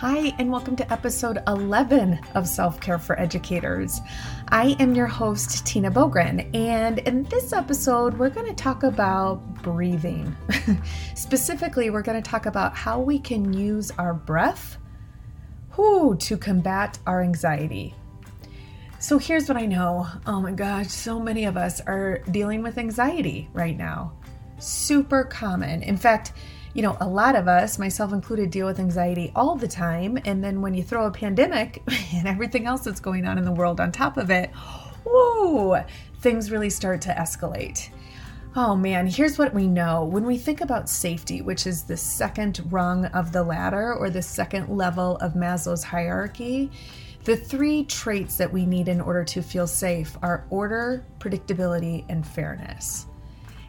Hi, and welcome to episode 11 of Self Care for Educators. I am your host, Tina Boogren, and in this episode, we're going to talk about breathing. Specifically, we're going to talk about how we can use our breath whew, to combat our anxiety. So, here's what I know oh my gosh, so many of us are dealing with anxiety right now. Super common. In fact, you know, a lot of us, myself included, deal with anxiety all the time. And then when you throw a pandemic and everything else that's going on in the world on top of it, whoa, things really start to escalate. Oh man, here's what we know. When we think about safety, which is the second rung of the ladder or the second level of Maslow's hierarchy, the three traits that we need in order to feel safe are order, predictability, and fairness.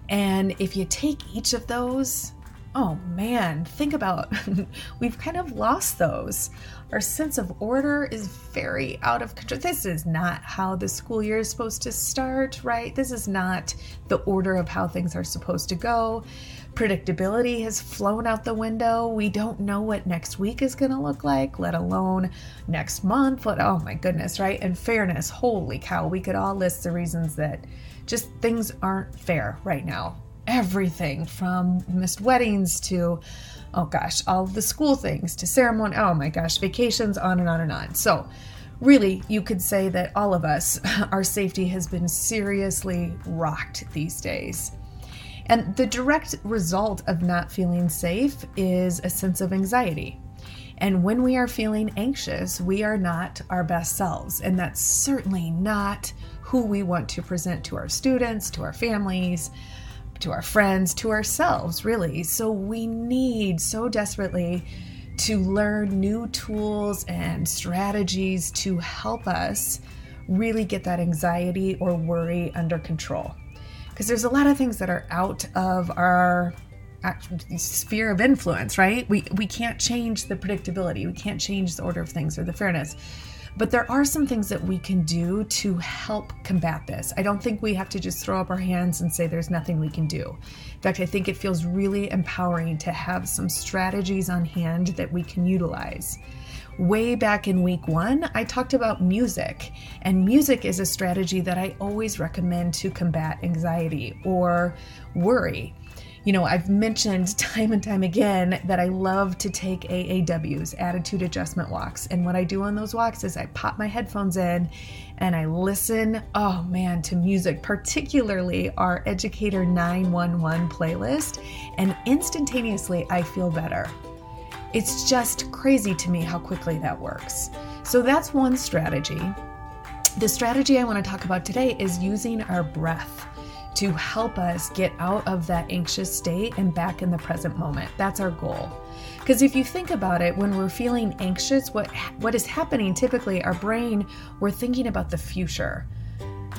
And if you take each of those, oh man, think about we've kind of lost those. Our sense of order is very out of control. This is not how the school year is supposed to start, right? This is not the order of how things are supposed to go. Predictability has flown out the window. We don't know what next week is going to look like, let alone next month. Oh my goodness, right? And fairness, holy cow, we could all list the reasons that just things aren't fair right now everything from missed weddings to, oh gosh, all the school things to ceremony. Oh my gosh, vacations, on and on and on. So, really, you could say that all of us, our safety has been seriously rocked these days. And the direct result of not feeling safe is a sense of anxiety. And when we are feeling anxious, we are not our best selves. And that's certainly not who we want to present to our students, to our families, to our friends, to ourselves, really. So we need so desperately to learn new tools and strategies to help us really get that anxiety or worry under control. Because there's a lot of things that are out of our sphere of influence, right? We we can't change the predictability. We can't change the order of things or the fairness. But there are some things that we can do to help combat this. I don't think we have to just throw up our hands and say there's nothing we can do. In fact, I think it feels really empowering to have some strategies on hand that we can utilize. Way back in week one, I talked about music, and music is a strategy that I always recommend to combat anxiety or worry you know, I've mentioned time and time again that I love to take AAWs, attitude adjustment walks. And what I do on those walks is I pop my headphones in and I listen, oh man, to music, particularly our Educator 911 playlist. And instantaneously, I feel better. It's just crazy to me how quickly that works. So that's one strategy. The strategy I want to talk about today is using our breath to help us get out of that anxious state and back in the present moment. That's our goal. Because if you think about it, when we're feeling anxious, what what is happening typically our brain we're thinking about the future.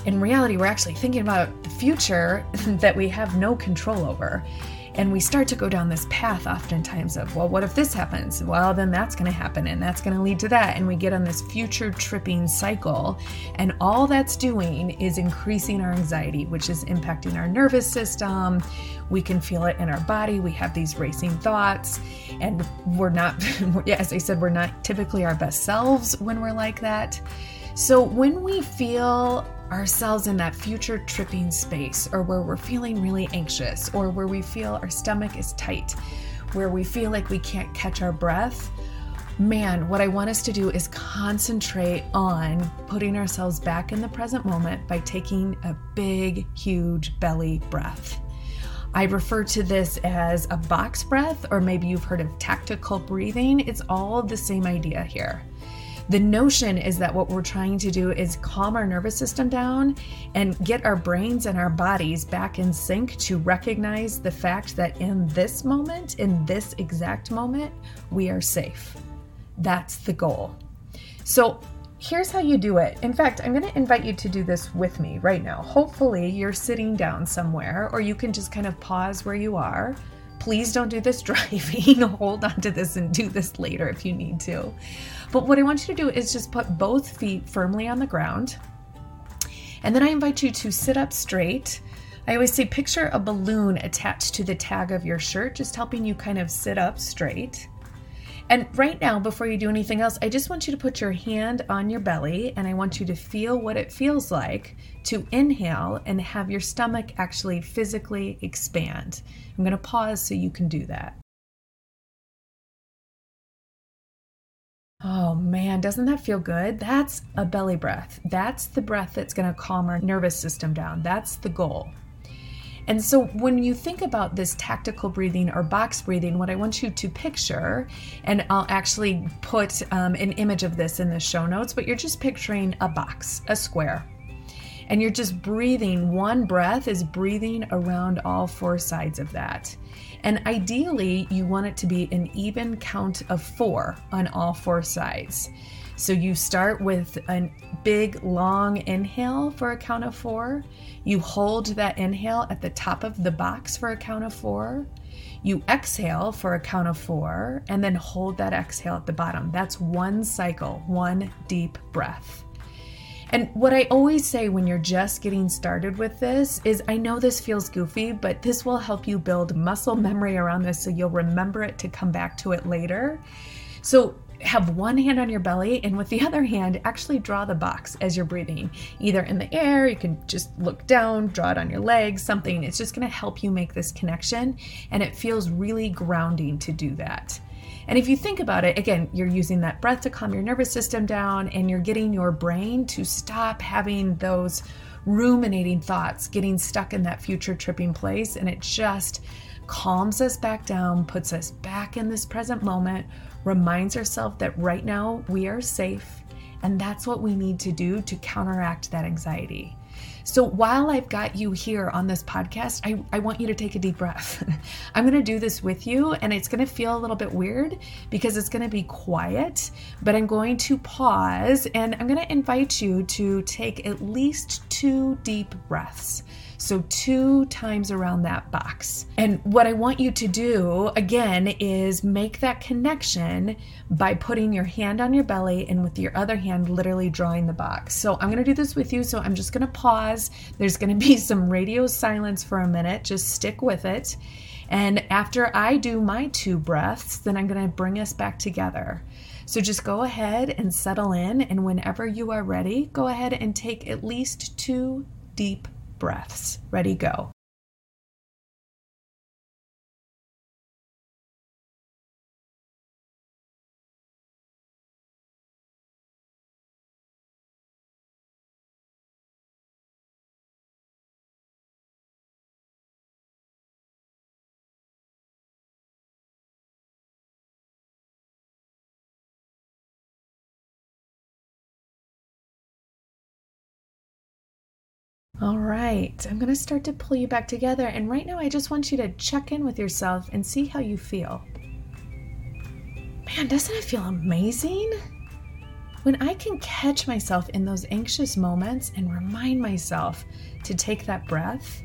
In reality, we're actually thinking about the future that we have no control over. And we start to go down this path oftentimes of, well, what if this happens? Well, then that's going to happen and that's going to lead to that. And we get on this future tripping cycle. And all that's doing is increasing our anxiety, which is impacting our nervous system. We can feel it in our body. We have these racing thoughts. And we're not, as I said, we're not typically our best selves when we're like that. So when we feel ourselves in that future tripping space or where we're feeling really anxious or where we feel our stomach is tight, where we feel like we can't catch our breath, man, what I want us to do is concentrate on putting ourselves back in the present moment by taking a big, huge belly breath. I refer to this as a box breath, or maybe you've heard of tactical breathing. It's all the same idea here. The notion is that what we're trying to do is calm our nervous system down and get our brains and our bodies back in sync to recognize the fact that in this moment, in this exact moment, we are safe. That's the goal. So, here's how you do it. In fact, I'm going to invite you to do this with me right now. Hopefully, you're sitting down somewhere, or you can just kind of pause where you are. Please don't do this driving. Hold on to this and do this later if you need to. But what I want you to do is just put both feet firmly on the ground. And then I invite you to sit up straight. I always say picture a balloon attached to the tag of your shirt, just helping you kind of sit up straight. And right now, before you do anything else, I just want you to put your hand on your belly and I want you to feel what it feels like to inhale and have your stomach actually physically expand. I'm going to pause so you can do that. Oh man, doesn't that feel good? That's a belly breath. That's the breath that's going to calm our nervous system down. That's the goal. And so when you think about this tactical breathing or box breathing, what I want you to picture, and I'll actually put um, an image of this in the show notes, but you're just picturing a box, a square. And you're just breathing, one breath is breathing around all four sides of that. And ideally, you want it to be an even count of four on all four sides. So you start with a big long inhale for a count of four. You hold that inhale at the top of the box for a count of four. You exhale for a count of four and then hold that exhale at the bottom. That's one cycle, one deep breath. And what I always say when you're just getting started with this is I know this feels goofy, but this will help you build muscle memory around this so you'll remember it to come back to it later. So have one hand on your belly and with the other hand actually draw the box as you're breathing either in the air you can just look down draw it on your legs something. It's just going to help you make this connection and it feels really grounding to do that. And if you think about it again you're using that breath to calm your nervous system down and you're getting your brain to stop having those ruminating thoughts getting stuck in that future tripping place and it just calms us back down puts us back in this present moment reminds ourselves that right now we are safe, and that's what we need to do to counteract that anxiety. So while I've got you here on this podcast, I, I want you to take a deep breath. I'm going to do this with you, and it's going to feel a little bit weird because it's going to be quiet, but I'm going to pause and I'm going to invite you to take at least two deep breaths. So, two times around that box. And what I want you to do again is make that connection by putting your hand on your belly and with your other hand literally drawing the box. So, I'm to do this with you. So, I'm just going to pause. There's going to be some radio silence for a minute. Just stick with it. And after I do my two breaths, then I'm going to bring us back together. So just go ahead and settle in. And whenever you are ready, go ahead and take at least two deep breaths. Ready, go. All right, I'm going to start to pull you back together. And right now, I just want you to check in with yourself and see how you feel. Man, doesn't it feel amazing? When I can catch myself in those anxious moments and remind myself to take that breath,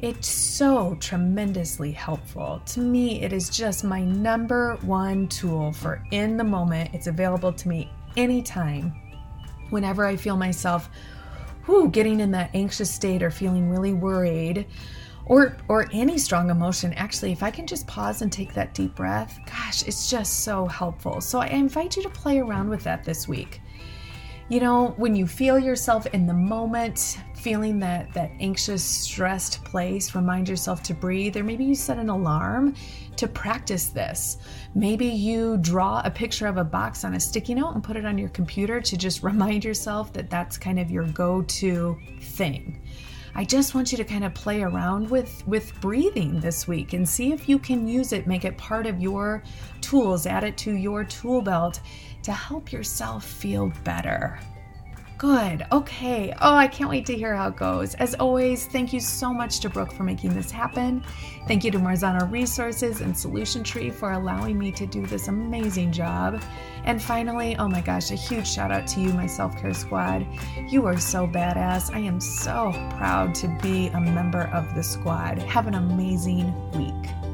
it's so tremendously helpful. To me, it is just my number one tool for in the moment. It's available to me anytime. Whenever I feel myself whew, getting in that anxious state or feeling really worried or or any strong emotion actually if i can just pause and take that deep breath gosh it's just so helpful. So i invite you to play around with that this week. You know when you feel yourself in the moment feeling that that anxious stressed place remind yourself to breathe or maybe you set an alarm to practice this maybe you draw a picture of a box on a sticky note and put it on your computer to just remind yourself that that's kind of your go-to thing I just want you to kind of play around with with breathing this week and see if you can use it, make it part of your tools, add it to your tool belt to help yourself feel better. Good. Okay. Oh, I can't wait to hear how it goes. As always, thank you so much to Brooke for making this happen. Thank you to Marzano Resources and Solution Tree for allowing me to do this amazing job. And finally, oh my gosh, a huge shout out to you, my self care squad. You are so badass. I am so proud to be a member of the squad. Have an amazing week.